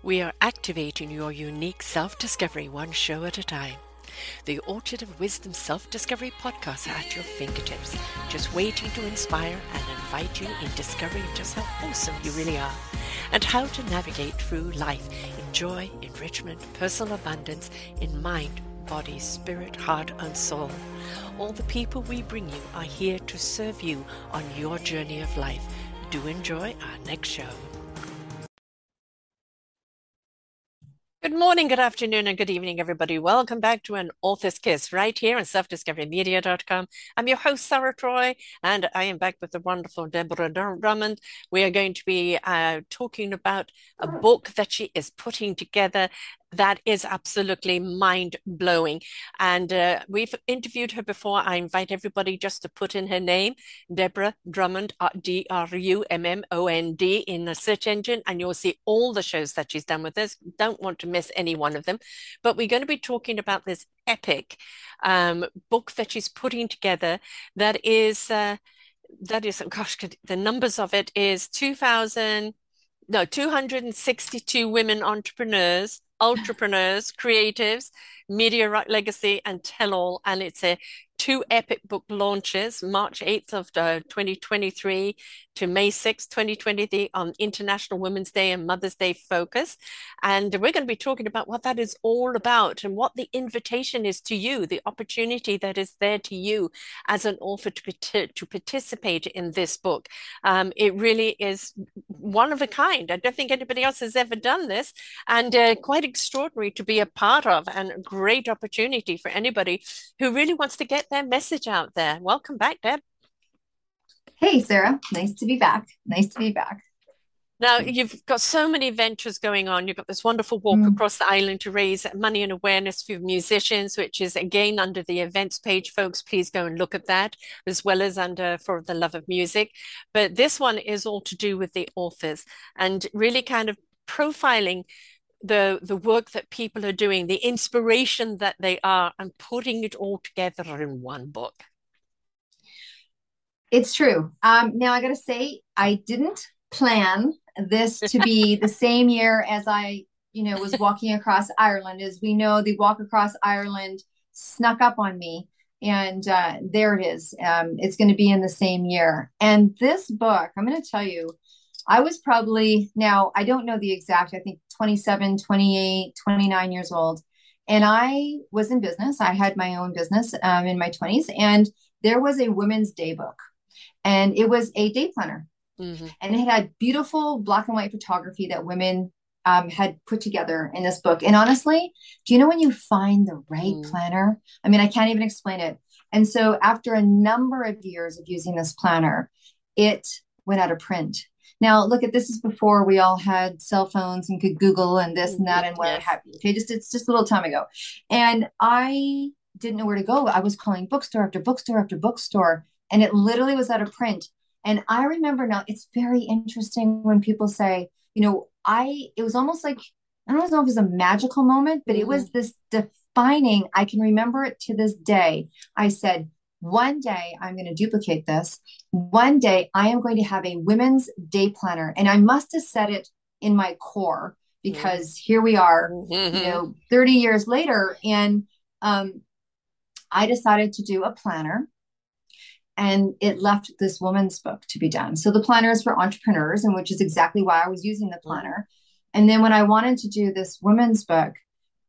We are activating your unique self discovery one show at a time. The Orchard of Wisdom Self Discovery podcast at your fingertips, just waiting to inspire and invite you in discovering just how awesome you really are and how to navigate through life in joy, enrichment, personal abundance, in mind, body, spirit, heart, and soul. All the people we bring you are here to serve you on your journey of life. Do enjoy our next show. Good morning, good afternoon, and good evening, everybody. Welcome back to an Author's Kiss right here on selfdiscoverymedia.com. I'm your host, Sarah Troy, and I am back with the wonderful Deborah Drummond. We are going to be uh, talking about a book that she is putting together that is absolutely mind blowing. And uh, we've interviewed her before. I invite everybody just to put in her name, Deborah Drummond, uh, D R U M M O N D, in the search engine, and you'll see all the shows that she's done with us. Don't want to miss any one of them. But we're going to be talking about this epic um, book that she's putting together that is. Uh, that is, gosh, the numbers of it is 2000, no, 262 women entrepreneurs entrepreneurs, creatives, media legacy, and tell all. And it's a two epic book launches, March 8th of uh, 2023 to May 6th, 2023 on International Women's Day and Mother's Day focus. And we're going to be talking about what that is all about and what the invitation is to you, the opportunity that is there to you as an author to, to participate in this book. Um, it really is one of a kind. I don't think anybody else has ever done this and uh, quite extraordinary to be a part of and a great opportunity for anybody who really wants to get their message out there. Welcome back, Deb. Hey, Sarah. Nice to be back. Nice to be back. Now, you've got so many ventures going on. You've got this wonderful walk mm. across the island to raise money and awareness for musicians, which is again under the events page, folks. Please go and look at that, as well as under For the Love of Music. But this one is all to do with the authors and really kind of profiling the the work that people are doing, the inspiration that they are, and putting it all together in one book. It's true. Um, now I got to say, I didn't plan this to be the same year as I, you know, was walking across Ireland. As we know, the walk across Ireland snuck up on me, and uh, there it is. Um, it's going to be in the same year. And this book, I'm going to tell you, I was probably now, I don't know the exact, I think 27, 28, 29 years old. And I was in business. I had my own business um, in my 20s. And there was a women's day book, and it was a day planner. Mm-hmm. And it had beautiful black and white photography that women um, had put together in this book. And honestly, do you know when you find the right mm. planner? I mean, I can't even explain it. And so, after a number of years of using this planner, it went out of print. Now, look at this is before we all had cell phones and could Google and this and that and what yes. have you. Okay, just it's just a little time ago, and I didn't know where to go. I was calling bookstore after bookstore after bookstore, and it literally was out of print. And I remember now, it's very interesting when people say, you know, I. It was almost like I don't know if it was a magical moment, but mm-hmm. it was mm-hmm. this defining. I can remember it to this day. I said, one day I'm going to duplicate this. One day I am going to have a women's day planner. And I must have said it in my core because mm-hmm. here we are, mm-hmm. you know, 30 years later. And um, I decided to do a planner and it left this woman's book to be done. So the planner is for entrepreneurs, and which is exactly why I was using the mm-hmm. planner. And then when I wanted to do this women's book,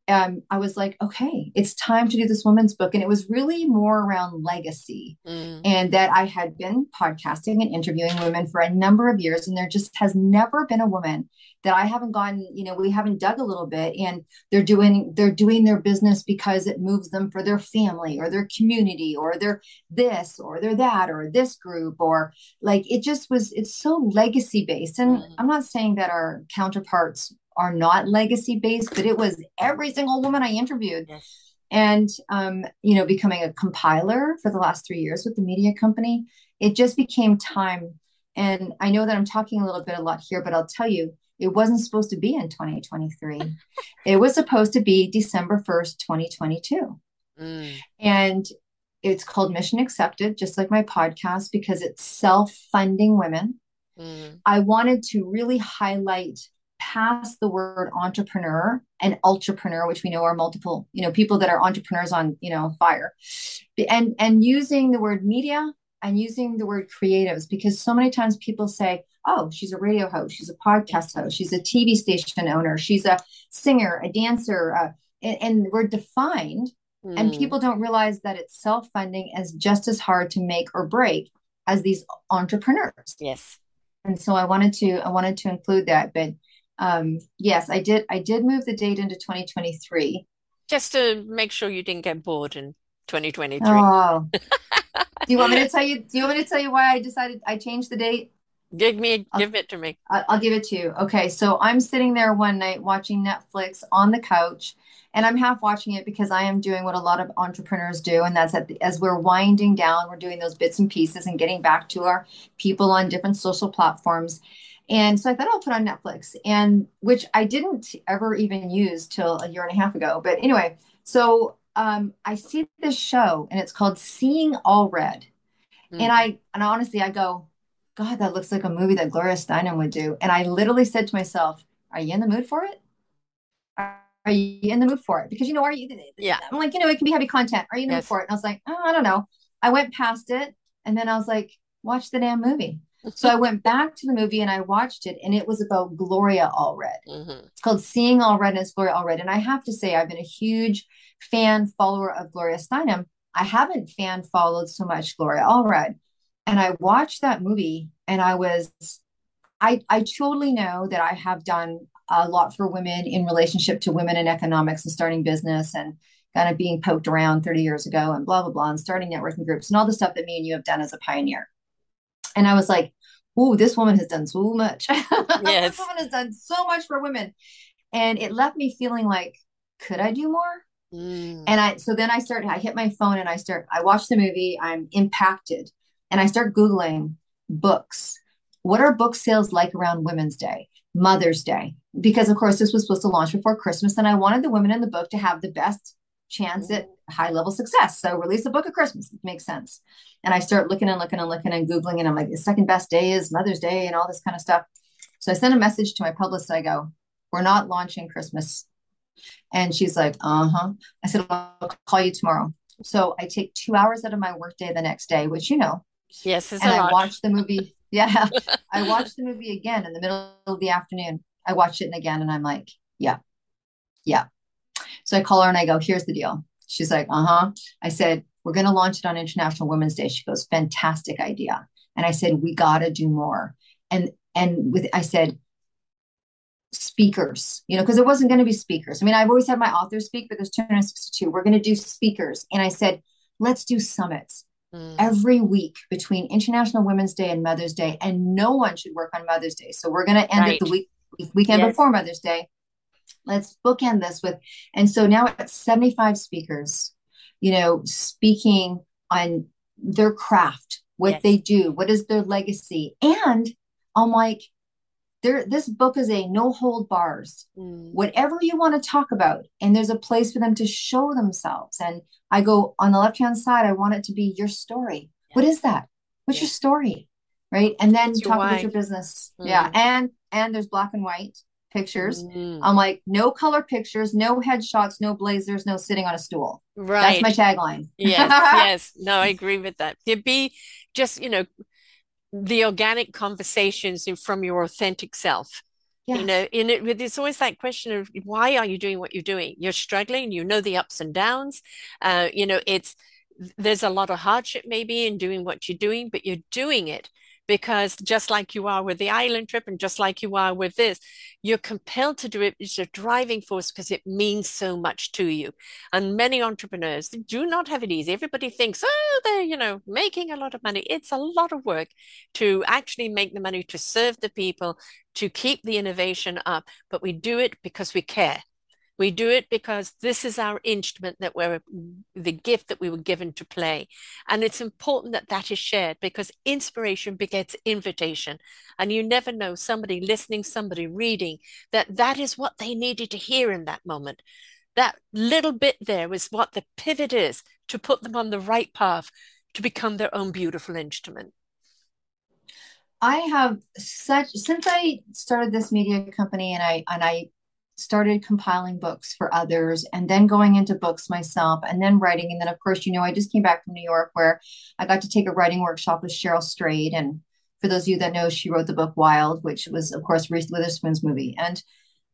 um, I was like, okay, it's time to do this woman's book. And it was really more around legacy mm. and that I had been podcasting and interviewing women for a number of years. And there just has never been a woman that I haven't gone, you know, we haven't dug a little bit and they're doing, they're doing their business because it moves them for their family or their community or their this or their that or this group or like it just was, it's so legacy based. And mm. I'm not saying that our counterparts are not legacy based, but it was every single woman I interviewed. Yes. And, um, you know, becoming a compiler for the last three years with the media company, it just became time. And I know that I'm talking a little bit a lot here, but I'll tell you, it wasn't supposed to be in 2023. it was supposed to be December 1st, 2022. Mm. And it's called Mission Accepted, just like my podcast, because it's self funding women. Mm. I wanted to really highlight past the word entrepreneur and ultrapreneur, which we know are multiple, you know, people that are entrepreneurs on, you know, fire. And and using the word media and using the word creatives because so many times people say, oh, she's a radio host, she's a podcast host, she's a TV station owner, she's a singer, a dancer, uh, and, and, we're defined. Mm. And hmm. people don't realize that it's self funding as just as hard to make or break as these entrepreneurs. Yes. And so I wanted to I wanted to include that, but um, yes, I did I did move the date into 2023 just to make sure you didn't get bored in 2023. Oh. do you want me to tell you do you want me to tell you why I decided I changed the date? Give me, give I'll, it to me. I'll give it to you. Okay, so I'm sitting there one night watching Netflix on the couch, and I'm half watching it because I am doing what a lot of entrepreneurs do, and that's the, as we're winding down, we're doing those bits and pieces and getting back to our people on different social platforms. And so I thought I'll put on Netflix, and which I didn't ever even use till a year and a half ago. But anyway, so um, I see this show, and it's called Seeing Allred. Mm-hmm. And I and honestly, I go, God, that looks like a movie that Gloria Steinem would do. And I literally said to myself, Are you in the mood for it? Are you in the mood for it? Because you know, are you? Yeah. I'm like, you know, it can be heavy content. Are you in the yes. mood for it? And I was like, oh, I don't know. I went past it, and then I was like, watch the damn movie. So I went back to the movie and I watched it, and it was about Gloria Allred. Mm-hmm. It's called Seeing Allred, and it's Gloria Allred. And I have to say, I've been a huge fan follower of Gloria Steinem. I haven't fan followed so much Gloria Allred. And I watched that movie, and I was, I I totally know that I have done a lot for women in relationship to women in economics and starting business and kind of being poked around 30 years ago and blah blah blah and starting networking groups and all the stuff that me and you have done as a pioneer and I was like, "Ooh, this woman has done so much. Yes. this woman has done so much for women," and it left me feeling like, could I do more? Mm. And I so then I start, I hit my phone and I start. I watch the movie. I'm impacted, and I start googling books. What are book sales like around Women's Day, Mother's Day? Because of course this was supposed to launch before Christmas, and I wanted the women in the book to have the best chance at high level success. So release a book at Christmas. It makes sense. And I start looking and looking and looking and Googling, and I'm like, the second best day is Mother's Day and all this kind of stuff. So I send a message to my publicist. I go, we're not launching Christmas. And she's like, uh huh. I said, I'll call you tomorrow. So I take two hours out of my workday the next day, which you know. Yes, and I watch the movie. Yeah, I watched the movie again in the middle of the afternoon. I watched it again, and I'm like, yeah, yeah, so I call her and I go, here's the deal. She's like, uh huh. I said, we're going to launch it on International Women's Day. She goes, fantastic idea. And I said, we got to do more. And, and with, I said, speakers, you know, because it wasn't going to be speakers. I mean, I've always had my authors speak, but there's 262. We're going to do speakers. And I said, let's do summits. Mm. Every week between International Women's Day and Mother's Day, and no one should work on Mother's Day. So we're going to end right. it the week weekend yes. before Mother's Day let's bookend this with and so now it's 75 speakers you know speaking on their craft what yes. they do what is their legacy and i'm like there this book is a no hold bars. Mm. whatever you want to talk about and there's a place for them to show themselves and i go on the left hand side i want it to be your story. What is that? What's your story? Right? And then talk about your business. Mm. yeah and and there's black and white pictures. Mm. I'm like, no color pictures, no headshots, no blazers, no sitting on a stool. Right. That's my tagline. yes, yes. No, I agree with that. There'd be just, you know, the organic conversations from your authentic self. You know, in it, there's always that question of why are you doing what you're doing? You're struggling. You know the ups and downs. Uh, you know, it's there's a lot of hardship maybe in doing what you're doing, but you're doing it because just like you are with the island trip and just like you are with this, you're compelled to do it. It's a driving force because it means so much to you. And many entrepreneurs do not have it easy. Everybody thinks, oh, they're, you know, making a lot of money. It's a lot of work to actually make the money to serve the people, to keep the innovation up. But we do it because we care. We do it because this is our instrument that we're the gift that we were given to play. And it's important that that is shared because inspiration begets invitation. And you never know somebody listening, somebody reading, that that is what they needed to hear in that moment. That little bit there was what the pivot is to put them on the right path to become their own beautiful instrument. I have such since I started this media company and I and I started compiling books for others and then going into books myself and then writing and then of course you know I just came back from New York where I got to take a writing workshop with Cheryl Strayed and for those of you that know she wrote the book Wild which was of course Reese Witherspoon's movie and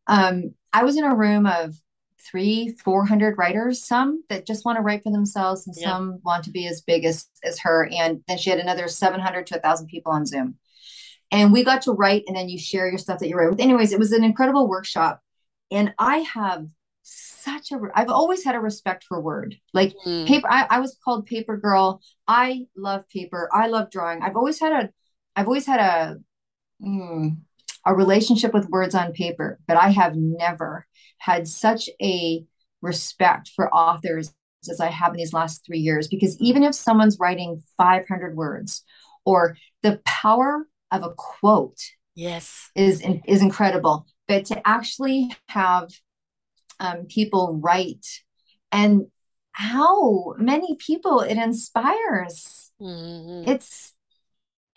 um, I was in a room of three, 400 writers, some that just want to write for themselves and yeah. some want to be as big as, as her. And then she had another 700 to 1,000 people on Zoom. And we got to write and then you share your stuff that you write with. Anyways, it was an incredible workshop. And I have such a, I've always had a respect for word. Like mm. paper, I, I was called paper girl. I love paper. I love drawing. I've always had a, I've always had a, mm, a relationship with words on paper, but I have never had such a respect for authors as I have in these last three years. Because even if someone's writing 500 words, or the power of a quote, yes, is is incredible. But to actually have um, people write and how many people it inspires, mm-hmm. it's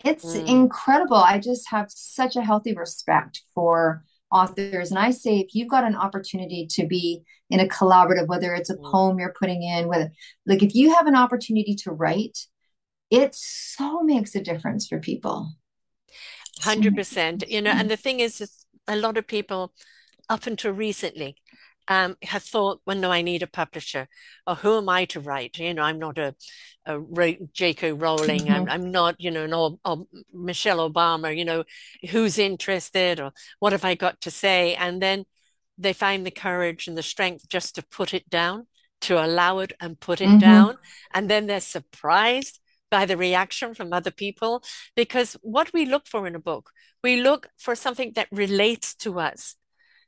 it's mm. incredible. I just have such a healthy respect for authors. And I say, if you've got an opportunity to be in a collaborative, whether it's a mm. poem you're putting in, whether like if you have an opportunity to write, it so makes a difference for people. Hundred percent. You know, and the thing is a lot of people up until recently um, have thought, well, no, I need a publisher, or who am I to write? You know, I'm not a, a J.K. Rowling. Mm-hmm. I'm, I'm not, you know, no, or Michelle Obama. You know, who's interested, or what have I got to say? And then they find the courage and the strength just to put it down, to allow it and put it mm-hmm. down, and then they're surprised by the reaction from other people because what we look for in a book we look for something that relates to us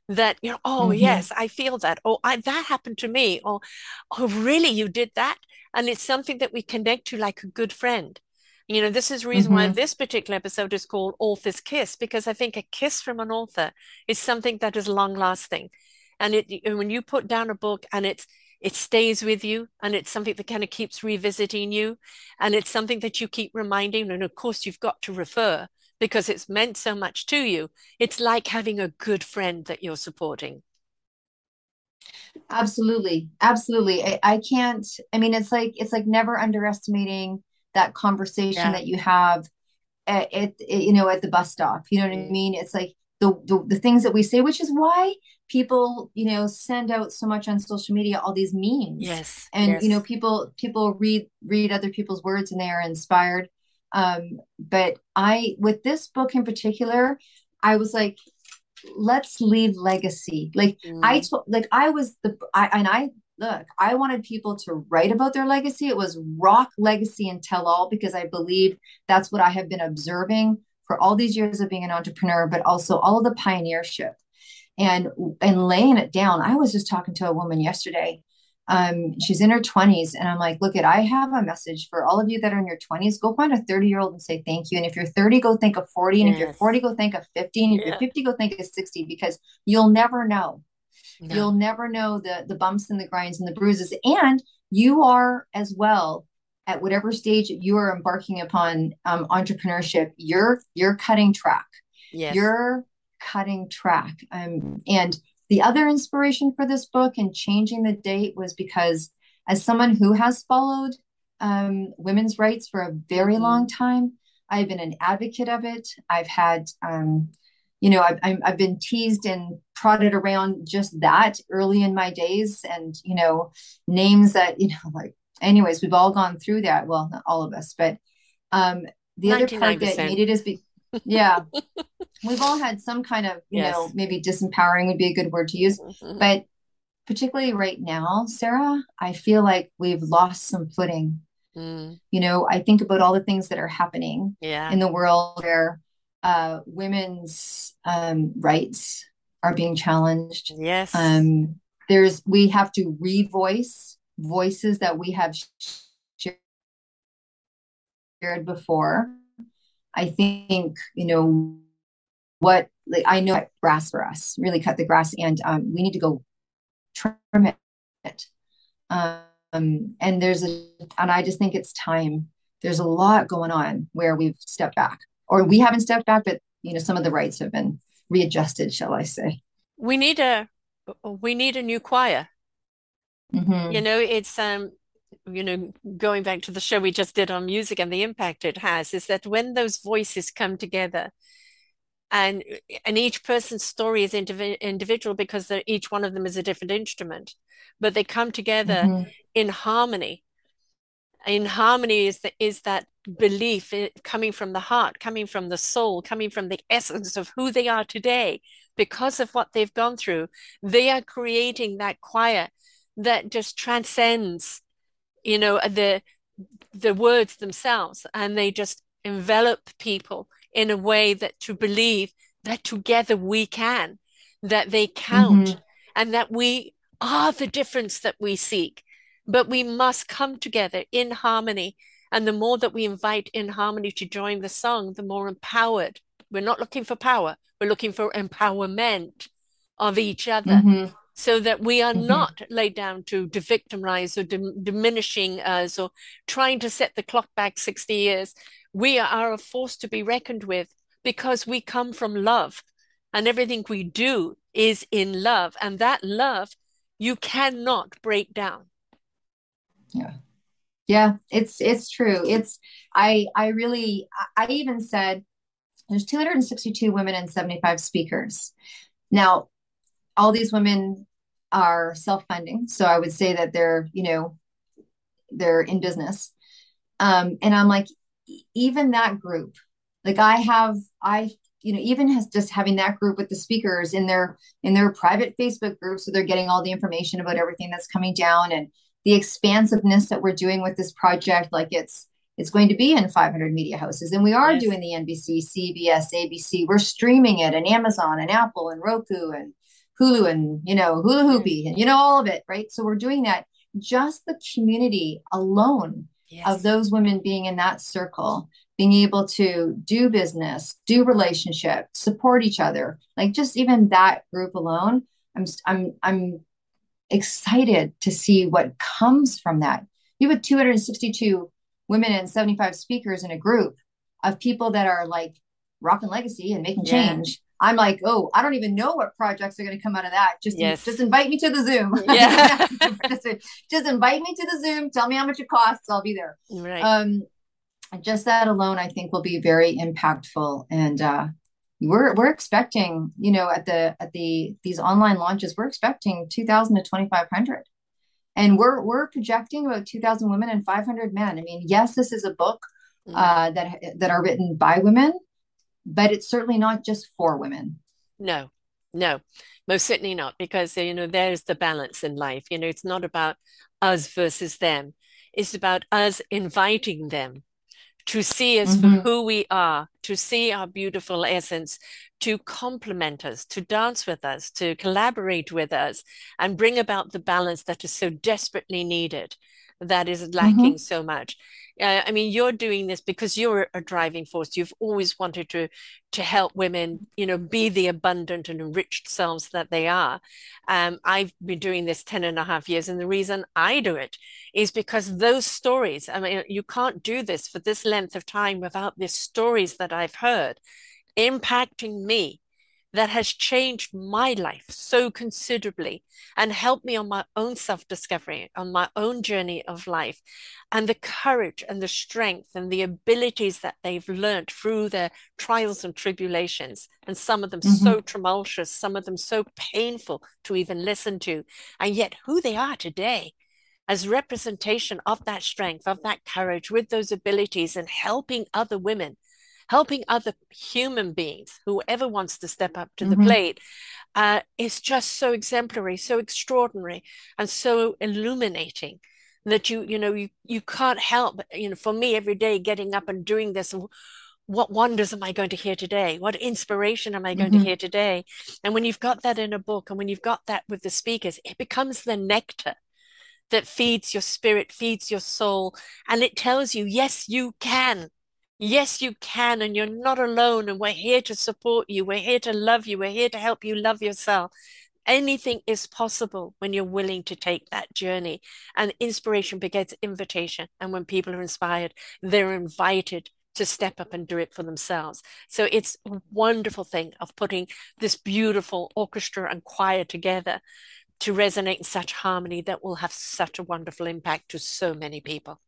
that you know oh mm-hmm. yes i feel that. Oh I, that happened to me. Or oh really? You did that? And it's something that we connect to like a good friend. You know this is the reason mm-hmm. why this particular episode is called author's kiss because i think a kiss from an author is something that is long lasting and it when you put down a book and it's it stays with you and it's something that kind of keeps revisiting you and it's something that you keep reminding and of course you've got to refer because it's meant so much to you. It's like having a good friend that you're supporting. Absolutely. Absolutely. I, I can't, I mean, it's like, it's like never underestimating that conversation yeah. that you have at, at, you know, at the bus stop. You know what I mm. mean? It's like the, the, the things that we say, which is why people, you know, send out so much on social media, all these memes. Yes. And, yes. you know, people, people read, read other people's words and they are inspired um, but I, with this book in particular, I was like, let's leave legacy. Like mm. I told, like I was the, I, and I, look, I wanted people to write about their legacy. It was rock legacy and tell all because I believe that's what I have been observing for all these years of being an entrepreneur, but also all of the pioneership and and laying it down. I was just talking to a woman yesterday um, she's in her 20s and i'm like look at i have a message for all of you that are in your 20s go find a 30 year old and say thank you and if you're 30 go think of 40 and yes. if you're 40 go think of 50 and if yeah. you're 50 go think of 60 because you'll never know no. you'll never know the the bumps and the grinds and the bruises and you are as well at whatever stage you are embarking upon um, entrepreneurship you're you're cutting track yes. you're cutting track um, and the other inspiration for this book and changing the date was because, as someone who has followed um, women's rights for a very mm-hmm. long time, I've been an advocate of it. I've had, um, you know, I've, I've been teased and prodded around just that early in my days, and you know, names that you know, like, anyways, we've all gone through that. Well, not all of us, but um, the other part that needed is, be- yeah we've all had some kind of you yes. know maybe disempowering would be a good word to use mm-hmm. but particularly right now sarah i feel like we've lost some footing mm. you know i think about all the things that are happening yeah. in the world where uh, women's um, rights are being challenged yes um, there's we have to revoice voices that we have shared before I think, you know, what like I know grass for us, really cut the grass and um, we need to go trim it. Um, and there's a, and I just think it's time. There's a lot going on where we've stepped back or we haven't stepped back, but you know, some of the rights have been readjusted, shall I say? We need a we need a new choir. Mm-hmm. You know, it's um, you know, going back to the show we just did on music and the impact it has, is that when those voices come together, and and each person's story is indiv individual because each one of them is a different instrument, but they come together Mm-hmm. in harmony. In harmony is the, is that belief coming from the heart, coming from the soul, coming from the essence of who they are today because of what they've gone through. They are creating that choir that just transcends, you know, the the words themselves, and they just envelop people in a way that to believe that together we can, that they count, Mm-hmm. and that we are the difference that we seek. But we must come together in harmony. And the more that we invite in harmony to join the song, the more empowered. We're not looking for power, we're looking for empowerment of each other Mm-hmm. So that we are Mm-hmm. not laid down to de-victimize or dim- diminishing us or trying to set the clock back 60 years. We are a force to be reckoned with because we come from love and everything we do is in love. And that love you cannot break down. Yeah. Yeah, it's it's true. It's I I really I even said there's 262 women and 75 speakers. Now, all these women are self-funding, so I would say that they're, you know, they're in business. Um, and I'm like, even that group, like I have, I, you know, even has just having that group with the speakers in their in their private Facebook group, so they're getting all the information about everything that's coming down and the expansiveness that we're doing with this project. Like it's it's going to be in 500 media houses, and we are Yes. doing the NBC, CBS, ABC. We're streaming it, and Amazon, and Apple, and Roku, and Hulu, and you know Hula Hoopy, and you know all of it, right? So we're doing that. Just the community alone Yes. of those women being in that circle, being able to do business, do relationship, support each other, like just even that group alone, I'm I'm I'm excited to see what comes from that. You have 262 women and 75 speakers in a group of people that are like rocking legacy and making Yeah. change. I'm like, oh, I don't even know what projects are going to come out of that. Just, Yes. just invite me to the Zoom. Yeah. just, just invite me to the Zoom. Tell me how much it costs. I'll be there. Right. Um, just that alone, I think, will be very impactful. And uh, we're we're expecting, you know, at the at the these online launches, we're expecting 2,000 to 2,500, and we're we're projecting about 2,000 women and 500 men. I mean, yes, this is a book Mm. uh, that that are written by women, but it's certainly not just for women. No, no, most certainly not, because you know there's the balance in life. You know, it's not about us versus them. It's about us inviting them to see us for Mhm. who we are, to see our beautiful essence, to complement us, to dance with us, to collaborate with us, and bring about the balance that is so desperately needed, that is lacking so much. Uh, I mean, you're doing this because you're a driving force. You've always wanted to to help women, you know, be the abundant and enriched selves that they are. Um, I've been doing this 10 and a half years, and the reason I do it is because those stories, I mean, you can't do this for this length of time without the stories that I've heard impacting me that has changed my life so considerably and helped me on my own self-discovery, on my own journey of life, and the courage and the strength and the abilities that they've learned through their trials and tribulations, and some of them Mhm. so tumultuous, some of them so painful to even listen to, and yet who they are today as representation of that strength, of that courage, with those abilities, and helping other women, helping other human beings, whoever wants to step up to the Mhm. plate, uh, is just so exemplary, so extraordinary, and so illuminating that you, you know, you you can't help, you know, for me every day getting up and doing this. What wonders am I going to hear today? What inspiration am I going to Mhm. hear today? And when you've got that in a book, and when you've got that with the speakers, it becomes the nectar that feeds your spirit, feeds your soul, and it tells you, yes, you can. Yes, you can, and you're not alone, and we're here to support you. We're here to love you. We're here to help you love yourself. Anything is possible when you're willing to take that journey. And inspiration begets invitation. And when people are inspired, they're invited to step up and do it for themselves. So it's a wonderful thing of putting this beautiful orchestra and choir together to resonate in such harmony that will have such a wonderful impact to so many people.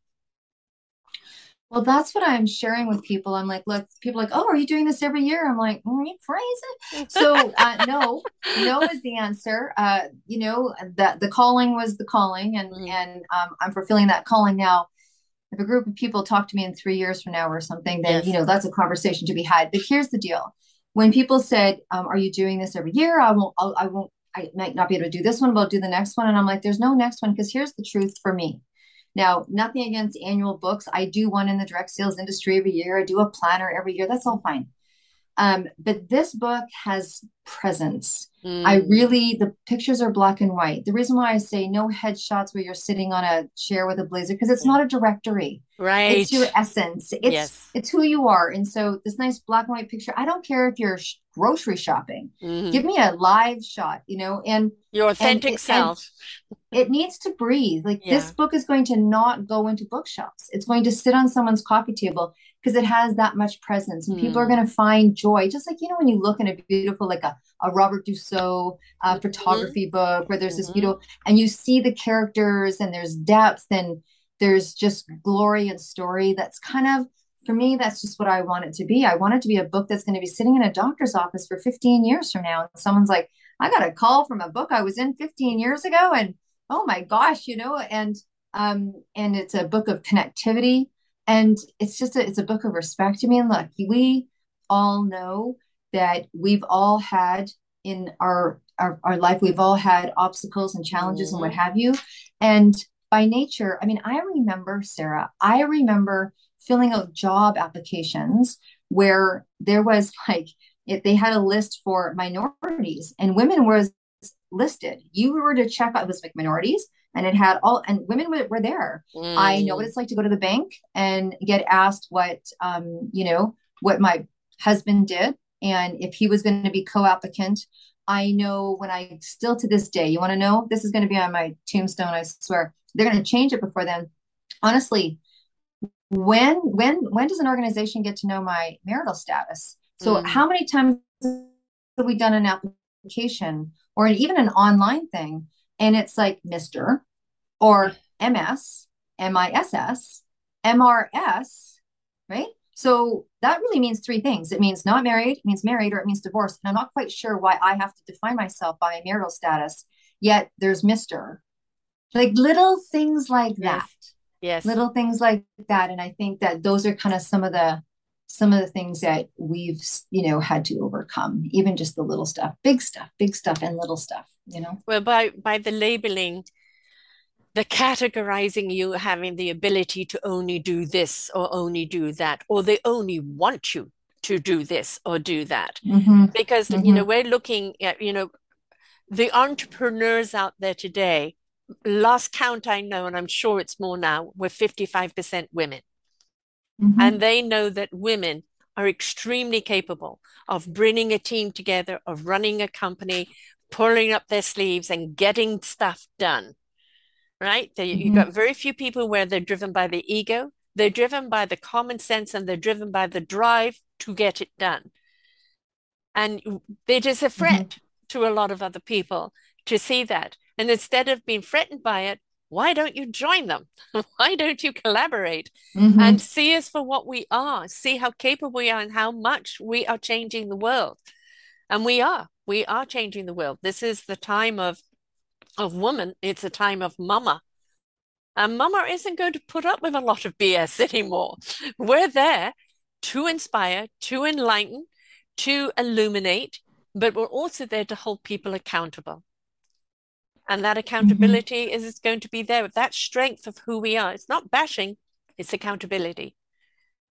Well, that's what I'm sharing with people. I'm like, look, people like, oh, are you doing this every year? I'm like, are you crazy? So uh, no, no is the answer. Uh, you know, that the calling was the calling, and mm. and um, I'm fulfilling that calling now. If a group of people talk to me in three years from now or something, then yes. you know that's a conversation to be had. But here's the deal: when people said, um, "Are you doing this every year?" I won't. I'll, I won't. I might not be able to do this one, but I'll do the next one. And I'm like, there's no next one because here's the truth for me. Now, nothing against annual books. I do one in the direct sales industry every year. I do a planner every year. That's all fine. Um, but this book has presence. Mm. I really, the pictures are black and white. The reason why I say no headshots where you're sitting on a chair with a blazer, because it's not a directory. Right. It's your essence. It's, yes. it's who you are. And so this nice black and white picture, I don't care if you're sh- grocery shopping, mm-hmm. give me a live shot, you know, and your authentic and, self. And it needs to breathe. Like yeah. this book is going to not go into bookshelves. It's going to sit on someone's coffee table because it has that much presence mm. people are hmm. going to find joy just like you know when you look in a beautiful like a, a robert dussault uh, mm-hmm. photography book where there's mm-hmm. this beautiful and you see the characters and there's depth and there's just glory and story that's kind of for me that's just what i want it to be i want it to be a book that's going to be sitting in a doctor's office for 15 years from now and someone's like i got a call from a book i was in 15 years ago and oh my gosh you know and um and it's a book of connectivity and it's just a, it's a book of respect to me and look we all know that we've all had in our our, our life we've all had obstacles and challenges mm-hmm. and what mm-hmm. have you and by nature i mean i remember sarah i remember filling out job applications where there was like it, they had a list for minorities and women was listed you were to check out it was like minorities and it had all and women were, there mm. i know what mm. it's like to go to the bank and get asked what um you know what my husband did and if he was going to be co-applicant i know when i still to this day you want to know this is going to be on my tombstone i swear they're going to change it before then honestly when when when does an organization get to know my marital status so mm. how many times have we done an application or even an online thing and it's like Mr. or MS, MISS, MRS, right? So that really means three things. It means not married, it means married, or it means divorced. And I'm not quite sure why I have to define myself by marital status. Yet there's Mr. Like little things like yes. that. Yes. Little things like that. And I think that those are kind of some of the some of the things that we've you know had to overcome even just the little stuff big stuff big stuff and little stuff you know well by by the labeling the categorizing you having the ability to only do this or only do that or they only want you to do this or do that mm-hmm. because mm-hmm. you know we're looking at you know the entrepreneurs out there today last count i know and i'm sure it's more now we're 55% women Mm-hmm. And they know that women are extremely capable of bringing a team together, of running a company, pulling up their sleeves and getting stuff done. Right? They, mm-hmm. You've got very few people where they're driven by the ego, they're driven by the common sense and they're driven by the drive to get it done. And it is a mm-hmm. threat mm-hmm. to a lot of other people to see that. And instead of being threatened by it, why don't you join them? why don't you collaborate mm-hmm. and see us for what we are? See how capable we are and how much we are changing the world. And we are, we are changing the world. This is the time of of woman. It's a time of mama. And mama isn't going to put up with a lot of BS anymore. We're there to inspire, to enlighten, to illuminate, but we're also there to hold people accountable and that accountability mm-hmm. is going to be there that strength of who we are. It's not bashing it's accountability.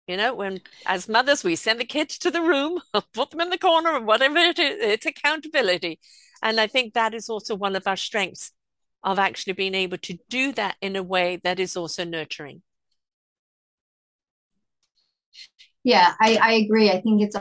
You know when as mothers we send the kids to the room put them in the corner or whatever it is it's accountability. And i think that is also one of our strengths of actually being able to do that in a way that is also nurturing. Yeah i, I agree. I think it's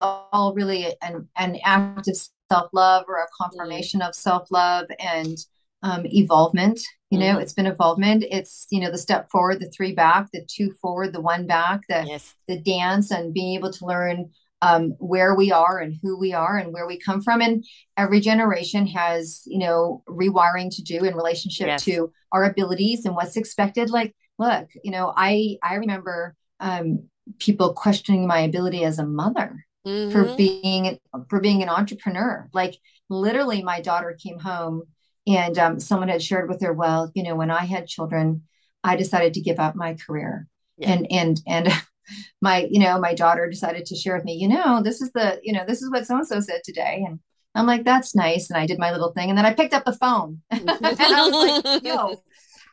all really an, an act of self love or a confirmation of self love and um, evolvement. You know, mm-hmm. it's been involvement. It's, you know, the step forward, the three back, the two forward, the one back, the yes. the dance and being able to learn um, where we are and who we are and where we come from. And every generation has, you know, rewiring to do in relationship yes. to our abilities and what's expected. Like, look, you know, I I remember um, people questioning my ability as a mother mm-hmm. for being for being an entrepreneur. Like literally, my daughter came home and um, someone had shared with her, well, you know, when I had children, I decided to give up my career, yeah. and and and my you know my daughter decided to share with me you know this is the you know this is what so and so said today. And i'm like that's nice. And i did my little thing. And then i picked up the phone. And i was like yo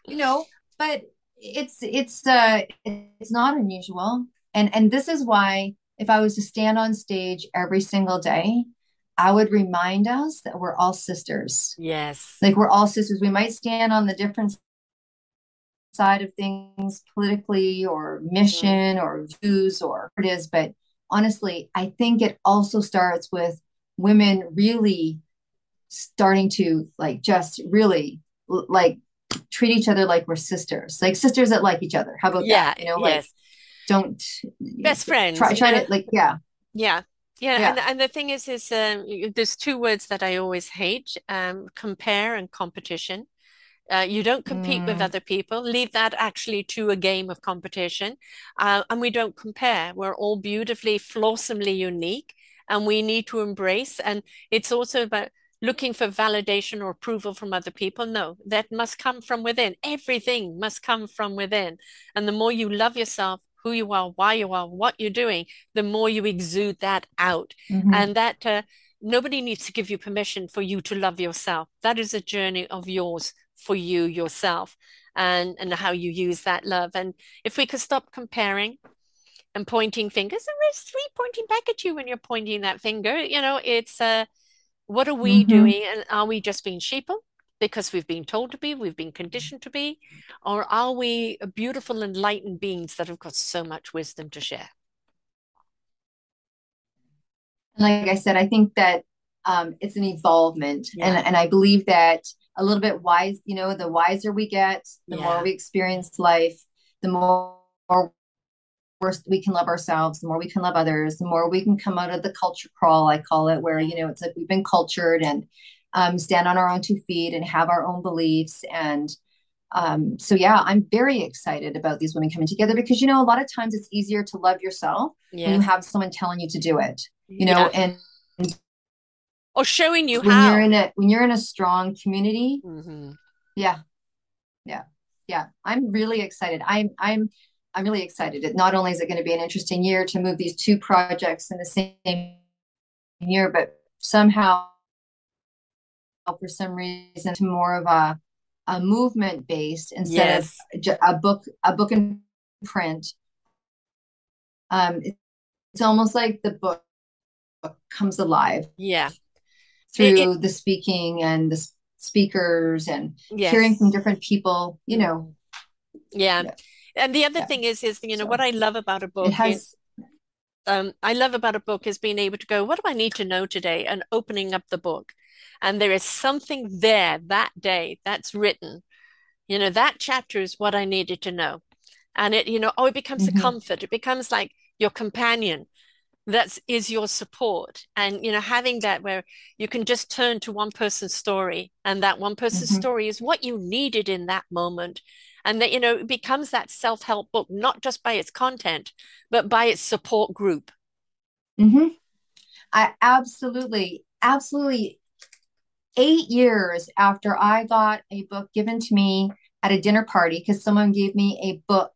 you know but it's it's uh it's not unusual. And and this is why if i was to stand on stage every single day i would remind us that we're all sisters yes like we're all sisters we might stand on the different side of things politically or mission mm-hmm. or views or it is but honestly i think it also starts with women really starting to like just really like treat each other like we're sisters like sisters that like each other how about yeah, that you know like yes. Don't best friends try, try to like yeah yeah yeah, yeah. And, and the thing is is um, there's two words that i always hate um, compare and competition uh, you don't compete mm. with other people. Leave that actually to a game of competition. Uh, and we don't compare. We're all beautifully, flawsomely unique, and we need to embrace. And it's also about looking for validation or approval from other people. No, that must come from within. Everything must come from within. And the more you love yourself, who you are, why you are, what you're doing, the more you exude that out. Mm-hmm. And that uh, nobody needs to give you permission for you to love yourself. That is a journey of yours for you yourself and and how you use that love and if we could stop comparing and pointing fingers and there's three pointing back at you when you're pointing that finger you know it's uh what are we mm-hmm. doing and are we just being sheeple because we've been told to be we've been conditioned to be or are we beautiful enlightened beings that have got so much wisdom to share like i said i think that um, it's an evolvement yeah. and, and i believe that a little bit wise, you know, the wiser we get, the yeah. more we experience life, the more, more we can love ourselves, the more we can love others, the more we can come out of the culture crawl, I call it, where, you know, it's like we've been cultured and um, stand on our own two feet and have our own beliefs. And um, so, yeah, I'm very excited about these women coming together because, you know, a lot of times it's easier to love yourself yeah. when you have someone telling you to do it, you know, yeah. and or showing you when how you're in a when you're in a strong community mm-hmm. yeah yeah yeah i'm really excited i'm i'm i'm really excited it not only is it going to be an interesting year to move these two projects in the same year but somehow for some reason to more of a a movement based instead yes. of a book a book in print um it's almost like the book comes alive yeah through it, it, the speaking and the speakers and yes. hearing from different people you know yeah, yeah. and the other yeah. thing is is you know so, what i love about a book has, is um, I love about a book is being able to go, what do I need to know today? And opening up the book. And there is something there that day that's written. You know, that chapter is what I needed to know. And it, you know, oh, it becomes mm-hmm. a comfort. It becomes like your companion that is your support and you know having that where you can just turn to one person's story and that one person's mm-hmm. story is what you needed in that moment and that you know it becomes that self-help book not just by its content but by its support group mm-hmm. i absolutely absolutely eight years after i got a book given to me at a dinner party because someone gave me a book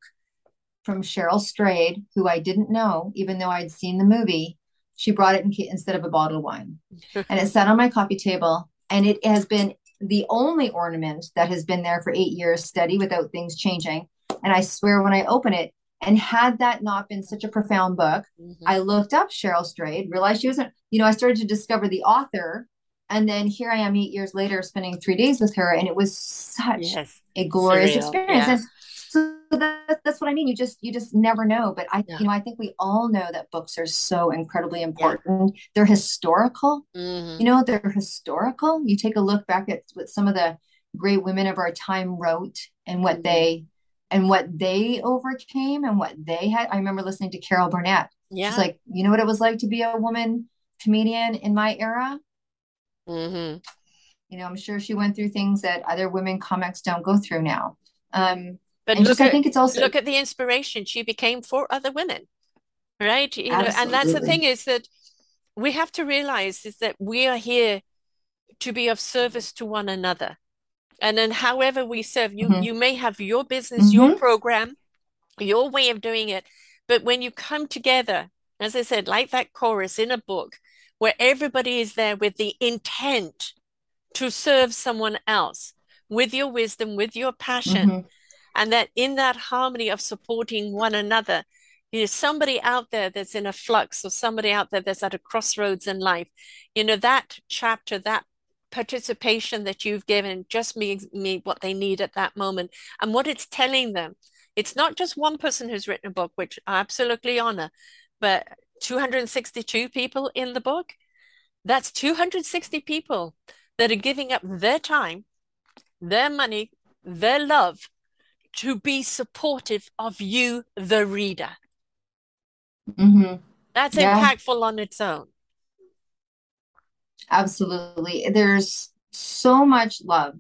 from Cheryl Strayed, who I didn't know, even though I'd seen the movie. She brought it in, instead of a bottle of wine. and it sat on my coffee table. And it has been the only ornament that has been there for eight years steady without things changing. And I swear when I open it, and had that not been such a profound book, mm-hmm. I looked up Cheryl Strayed, realized she wasn't, you know, I started to discover the author. And then here I am eight years later spending three days with her. And it was such yes. a glorious Surreal. experience. Yeah. And so that, that's what I mean. You just you just never know. But I yeah. you know I think we all know that books are so incredibly important. Yeah. They're historical. Mm-hmm. You know they're historical. You take a look back at what some of the great women of our time wrote and what mm-hmm. they and what they overcame and what they had. I remember listening to Carol Burnett. Yeah. She's like, you know what it was like to be a woman comedian in my era? Mm-hmm. You know, I'm sure she went through things that other women comics don't go through now. Um, but look just, at, I think it's also look at the inspiration she became for other women, right? You know, and that's the thing is that we have to realize is that we are here to be of service to one another and then however we serve you mm-hmm. you may have your business mm-hmm. your program your way of doing it but when you come together as i said like that chorus in a book where everybody is there with the intent to serve someone else with your wisdom with your passion mm-hmm. and that in that harmony of supporting one another you know somebody out there that's in a flux or somebody out there that's at a crossroads in life you know that chapter that participation that you've given just me me what they need at that moment and what it's telling them it's not just one person who's written a book which i absolutely honor but 262 people in the book that's 260 people that are giving up their time their money their love to be supportive of you the reader mm-hmm. that's yeah. impactful on its own Absolutely. There's so much love.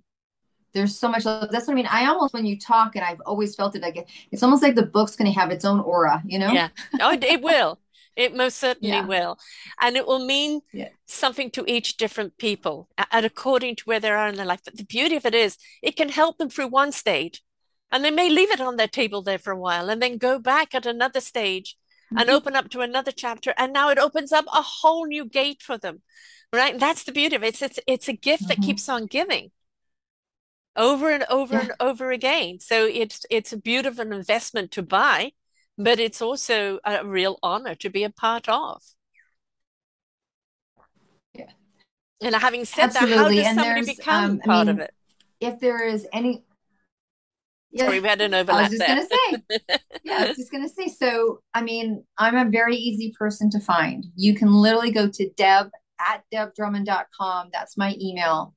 There's so much love. That's what I mean. I almost, when you talk, and I've always felt it, like it's almost like the book's going to have its own aura, you know? Yeah. Oh, it will. It most certainly yeah. will. And it will mean yeah. something to each different people and according to where they are in their life. But the beauty of it is it can help them through one stage and they may leave it on their table there for a while and then go back at another stage mm-hmm. and open up to another chapter. And now it opens up a whole new gate for them right that's the beauty of it it's it's, it's a gift mm-hmm. that keeps on giving over and over yeah. and over again so it's it's a beautiful investment to buy but it's also a real honor to be a part of yeah and having said Absolutely. that how does and somebody become um, part mean, of it if there is any yeah. Sorry, we had an overlap. I was just there. gonna say. yeah, I was just gonna say. So, I mean, I'm a very easy person to find. You can literally go to Deb at debdrummond.com. That's my email.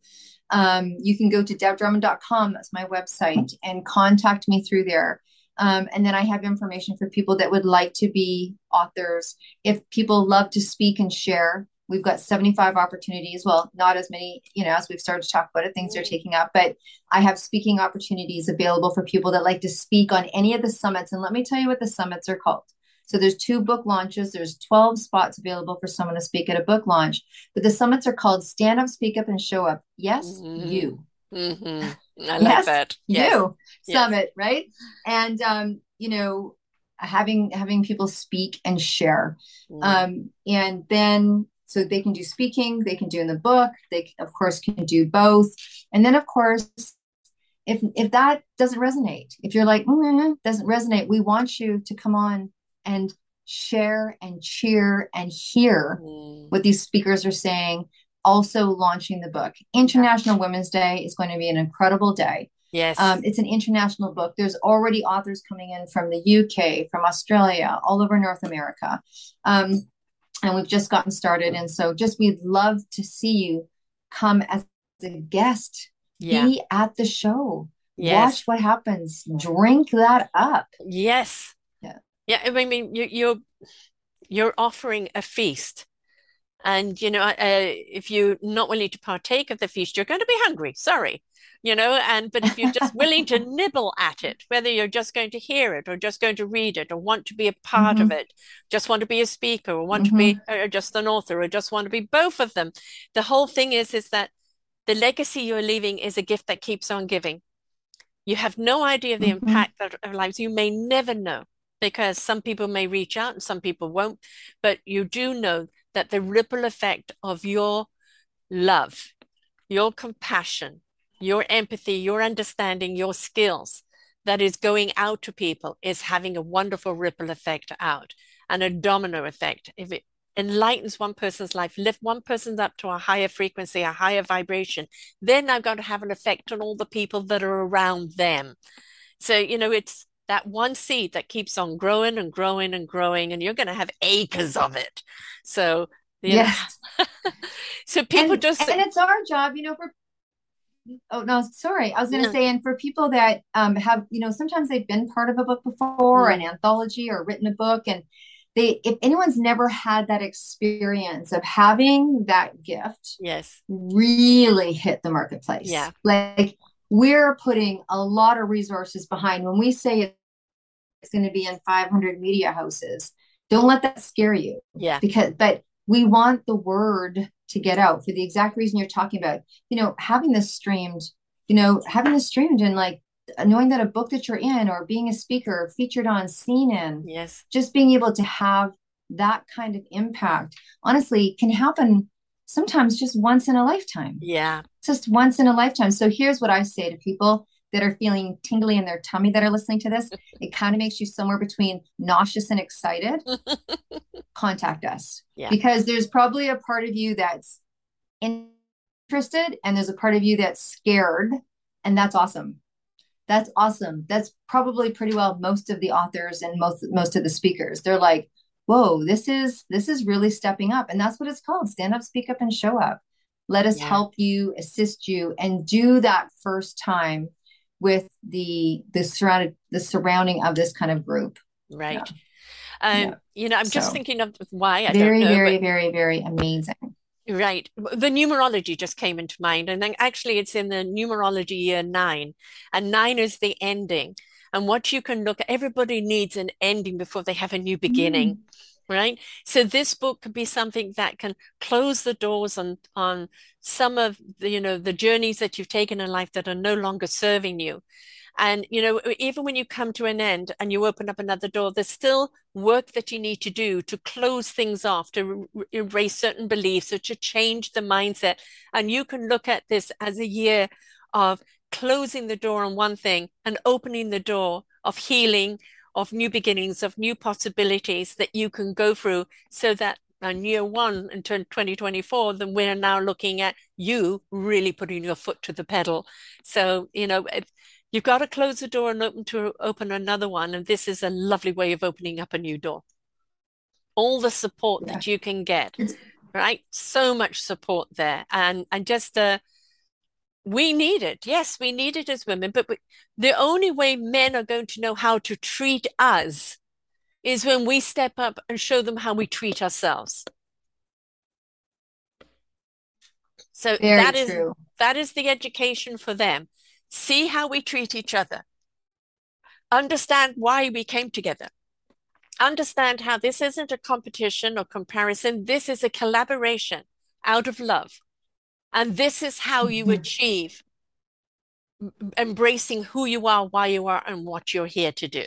Um, you can go to debdrummond.com. That's my website and contact me through there. Um, and then I have information for people that would like to be authors. If people love to speak and share, we've got 75 opportunities. Well, not as many, you know, as we've started to talk about it, things are taking up, but I have speaking opportunities available for people that like to speak on any of the summits. And let me tell you what the summits are called. So there's two book launches. There's 12 spots available for someone to speak at a book launch. But the summits are called Stand Up, Speak Up, and Show Up. Yes, mm-hmm. you. Mm-hmm. I like yes, that. Yes. You yes. summit, right? And um, you know, having having people speak and share. Mm. Um, and then so they can do speaking, they can do in the book, they of course can do both. And then of course if if that doesn't resonate if you're like mm, doesn't resonate we want you to come on and share and cheer and hear mm. what these speakers are saying. Also, launching the book. International Women's Day is going to be an incredible day. Yes. Um, it's an international book. There's already authors coming in from the UK, from Australia, all over North America. Um, and we've just gotten started. And so, just we'd love to see you come as a guest, yeah. be at the show, yes. watch what happens, drink that up. Yes. Yeah, I mean, you, you're you're offering a feast, and you know, uh, if you're not willing to partake of the feast, you're going to be hungry. Sorry, you know. And but if you're just willing to nibble at it, whether you're just going to hear it or just going to read it or want to be a part mm-hmm. of it, just want to be a speaker or want mm-hmm. to be mm-hmm. or just an author or just want to be both of them, the whole thing is is that the legacy you're leaving is a gift that keeps on giving. You have no idea of the mm-hmm. impact that of lives. You may never know because some people may reach out and some people won't. But you do know that the ripple effect of your love, your compassion, your empathy, your understanding, your skills that is going out to people is having a wonderful ripple effect out and a domino effect. If it enlightens one person's life, lift one person up to a higher frequency, a higher vibration, then I'm going to have an effect on all the people that are around them. So, you know, it's that one seed that keeps on growing and growing and growing, and you're going to have acres of it. So, yes. so people and, just and it's our job, you know, for oh no, sorry. I was going to say, and for people that um, have, you know, sometimes they've been part of a book before, an anthology, or written a book, and they, if anyone's never had that experience of having that gift, yes, really hit the marketplace. Yeah, like we're putting a lot of resources behind when we say it's going to be in 500 media houses. Don't let that scare you. Yeah, because but we want the word to get out for the exact reason you're talking about. You know, having this streamed, you know, having this streamed and like knowing that a book that you're in or being a speaker, featured on, seen in, yes, just being able to have that kind of impact, honestly, can happen sometimes just once in a lifetime. Yeah. Just once in a lifetime. So here's what I say to people that are feeling tingly in their tummy that are listening to this. It kind of makes you somewhere between nauseous and excited. Contact us. Yeah. Because there's probably a part of you that's interested and there's a part of you that's scared. And that's awesome. That's awesome. That's probably pretty well most of the authors and most most of the speakers. They're like, whoa, this is this is really stepping up. And that's what it's called. Stand up, speak up, and show up. Let us yeah. help you, assist you, and do that first time with the the surrounded the surrounding of this kind of group. Right. Yeah. Um, yeah. you know, I'm so, just thinking of why I very, know, very, but... very, very amazing. Right. The numerology just came into mind. And then actually it's in the numerology year nine. And nine is the ending. And what you can look at, everybody needs an ending before they have a new beginning. Mm. Right. So this book could be something that can close the doors on on some of the, you know, the journeys that you've taken in life that are no longer serving you. And, you know, even when you come to an end and you open up another door, there's still work that you need to do to close things off, to re- erase certain beliefs or to change the mindset. And you can look at this as a year of closing the door on one thing and opening the door of healing, of new beginnings, of new possibilities that you can go through so that on year one in 2024, then we're now looking at you really putting your foot to the pedal. So, you know, You've got to close the door and open to open another one. And this is a lovely way of opening up a new door. All the support yeah. that you can get, right? So much support there. And and just uh we need it. Yes, we need it as women, but we, the only way men are going to know how to treat us is when we step up and show them how we treat ourselves. So Very that is true. that is the education for them see how we treat each other, understand why we came together, understand how this isn't a competition or comparison, this is a collaboration out of love. And this is how you mm-hmm. achieve embracing who you are, why you are, and what you're here to do.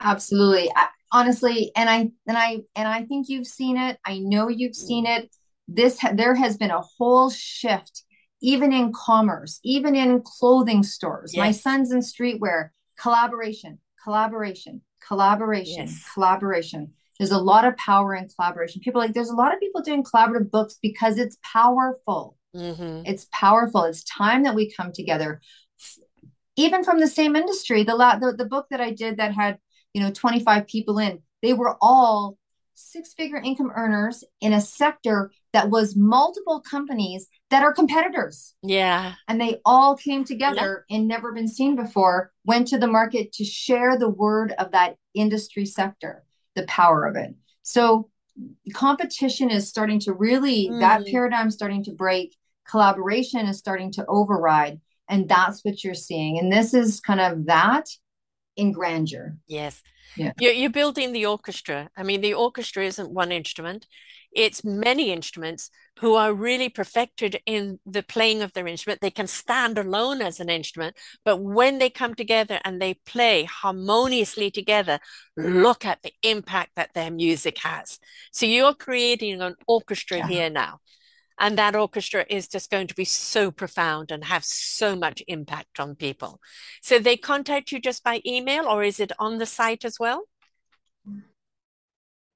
Absolutely. I, honestly, and I and I and I think you've seen it. I know you've seen it. This there has been a whole shift even in commerce, even in clothing stores. Yes. My son's in streetwear, collaboration, collaboration, collaboration, yes. collaboration. There's a lot of power in collaboration. People like there's a lot of people doing collaborative books because it's powerful. Mm-hmm. It's powerful. It's time that we come together. Even from the same industry, the, la- the the book that I did that had you know 25 people in, they were all six figure income earners in a sector that was multiple companies that are competitors. Yeah. And they all came together yeah. and never been seen before, went to the market to share the word of that industry sector, the power of it. So competition is starting to really, mm. that paradigm starting to break. Collaboration is starting to override. And that's what you're seeing. And this is kind of that in grandeur. Yes. Yeah. You're, you're building the orchestra. I mean, the orchestra isn't one instrument, it's many instruments who are really perfected in the playing of their instrument. They can stand alone as an instrument, but when they come together and they play harmoniously together, look at the impact that their music has. So you're creating an orchestra yeah. here now. And that orchestra is just going to be so profound and have so much impact on people. So they contact you just by email or is it on the site as well?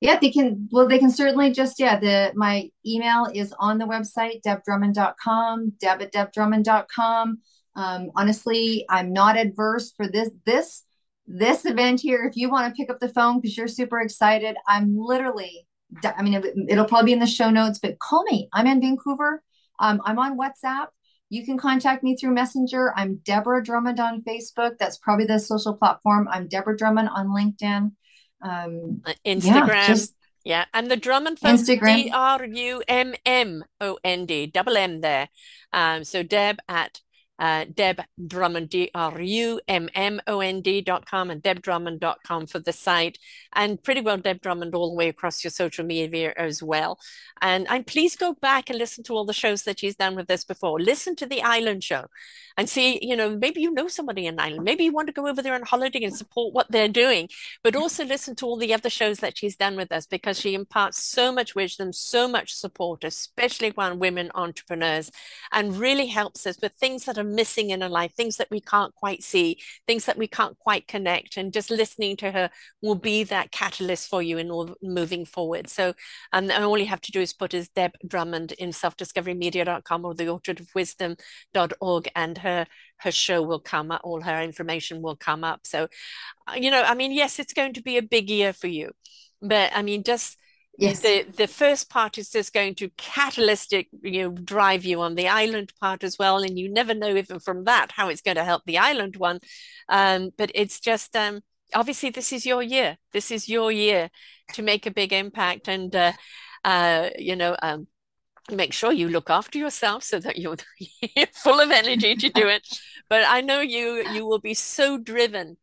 Yeah, they can. Well, they can certainly just, yeah, the my email is on the website, debdrummond.com, deb at debdrummond.com. Um, honestly, I'm not adverse for this, this, this event here. If you want to pick up the phone because you're super excited, I'm literally I mean, it, will probably be in the show notes, but call me. I'm in Vancouver. Um, I'm on WhatsApp. you can contact me through Messenger. I'm Deborah Drummond on Facebook. That's probably the social platform. I'm Deborah Drummond on LinkedIn. Um, uh, Instagram. Yeah, just, yeah, and the Drummond Instagram. D R U M M O N D, double M there. Um, so Deb at uh, Deb Drummond, D R U M M O N D.com and debdrummond.com for the site, and pretty well Deb Drummond all the way across your social media as well. And, and please go back and listen to all the shows that she's done with us before. Listen to the Island Show and see, you know, maybe you know somebody in Ireland. Maybe you want to go over there on holiday and support what they're doing, but also listen to all the other shows that she's done with us because she imparts so much wisdom, so much support, especially when women entrepreneurs, and really helps us with things that are missing in our life, things that we can't quite see, things that we can't quite connect. And just listening to her will be that catalyst for you in all moving forward. So, and all you have to do is put is Deb Drummond in selfdiscoverymedia.com or the orchard of wisdom.org and her her her show will come up, all her information will come up. So, uh, you know, I mean, yes, it's going to be a big year for you, but I mean, just yes. the the first part is just going to catalytic, you know, drive you on the island part as well, and you never know even from that how it's going to help the island one. Um, but it's just um, obviously this is your year. This is your year to make a big impact, and uh, uh, you know. Um, make sure you look after yourself so that you're, full of energy to do it but i know you you will be so driven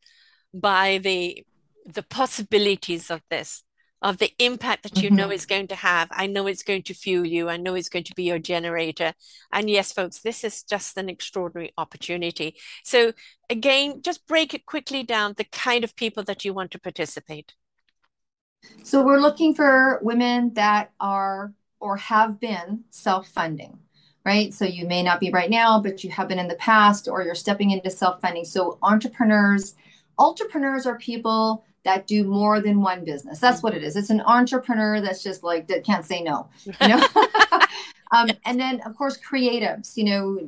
by the the possibilities of this of the impact that you mm-hmm. know is going to have i know it's going to fuel you i know it's going to be your generator and yes folks this is just an extraordinary opportunity so again just break it quickly down the kind of people that you want to participate so we're looking for women that are or have been self funding, right? So you may not be right now, but you have been in the past, or you're stepping into self funding. So entrepreneurs, entrepreneurs are people that do more than one business. That's what it is. It's an entrepreneur that's just like that can't say no. You know. um, and then of course creatives, you know,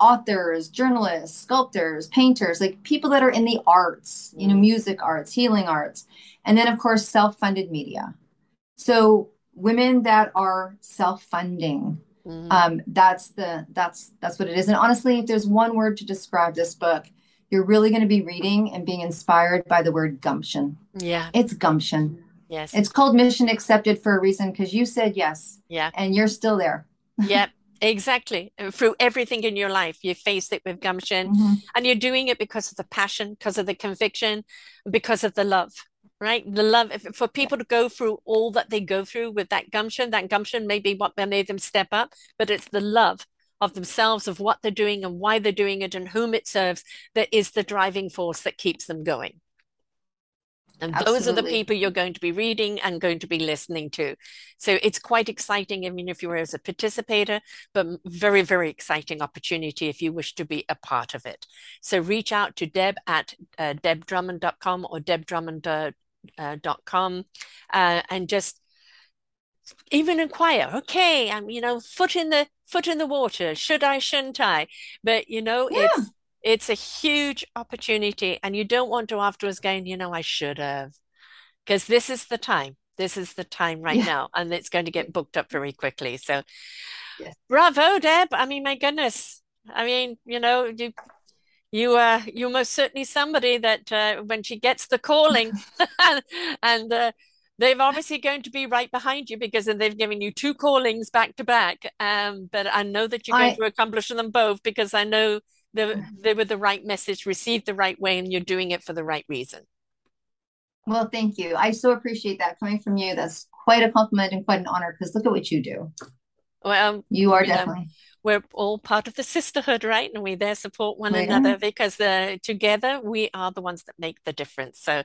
authors, journalists, sculptors, painters, like people that are in the arts, you know, mm. music arts, healing arts, and then of course self-funded media. So women that are self-funding mm. um, that's the that's that's what it is and honestly if there's one word to describe this book you're really going to be reading and being inspired by the word gumption. Yeah. It's gumption. Yes. It's called mission accepted for a reason because you said yes. Yeah. And you're still there. Yep exactly. Through everything in your life you face it with gumption. Mm-hmm. and you're doing it because of the passion because of the conviction because of the love right? The love for people to go through all that they go through with that gumption, that gumption may be what made them step up, but it's the love of themselves, of what they're doing and why they're doing it and whom it serves that is the driving force that keeps them going. And Absolutely. those are the people you're going to be reading and going to be listening to. So it's quite exciting. I mean, if you were as a participator, but very, very exciting opportunity if you wish to be a part of it. So reach out to Deb at uh, debdrummond.com or debdrummond.com uh, uh, and just even inquire okay i'm you know foot in the foot in the water should i shouldn't i but you know yeah. it's it's a huge opportunity and you don't want to afterwards going you know i should have because this is the time this is the time right yeah. now and it's going to get booked up very quickly so yes. bravo deb i mean my goodness i mean you know you you uh you most certainly somebody that uh, when she gets the calling and uh, they've obviously going to be right behind you because they've given you two callings back to back um but i know that you're going I, to accomplish them both because i know the, they were the right message received the right way and you're doing it for the right reason. Well thank you. I so appreciate that coming from you. That's quite a compliment and quite an honor because look at what you do. Well you are definitely we're all part of the sisterhood, right? And we there support one another because uh, together we are the ones that make the difference. So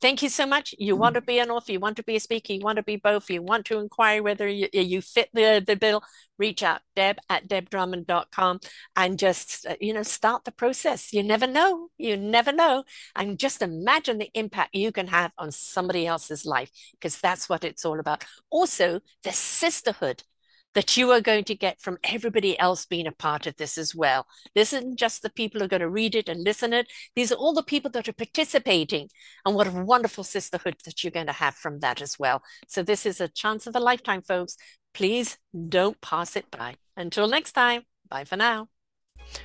thank you so much. You want to be an author, you want to be a speaker, you want to be both, you want to inquire whether you, you fit the, the bill, reach out, deb at debdrummond.com and just, uh, you know, start the process. You never know. You never know. And just imagine the impact you can have on somebody else's life because that's what it's all about. Also, the sisterhood that you are going to get from everybody else being a part of this as well. This isn't just the people who are going to read it and listen it. These are all the people that are participating. And what a wonderful sisterhood that you're going to have from that as well. So this is a chance of a lifetime, folks. Please don't pass it by. Until next time, bye for now.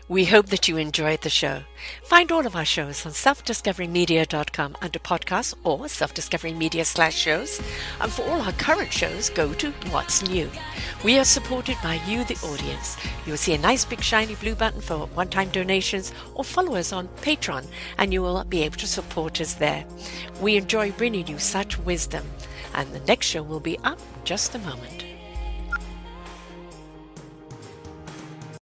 We hope that you enjoyed the show. Find all of our shows on selfdiscoverymedia.com under podcasts or selfdiscoverymedia slash shows. And for all our current shows, go to What's New. We are supported by you, the audience. You'll see a nice big shiny blue button for one-time donations or follow us on Patreon and you will be able to support us there. We enjoy bringing you such wisdom and the next show will be up just a moment.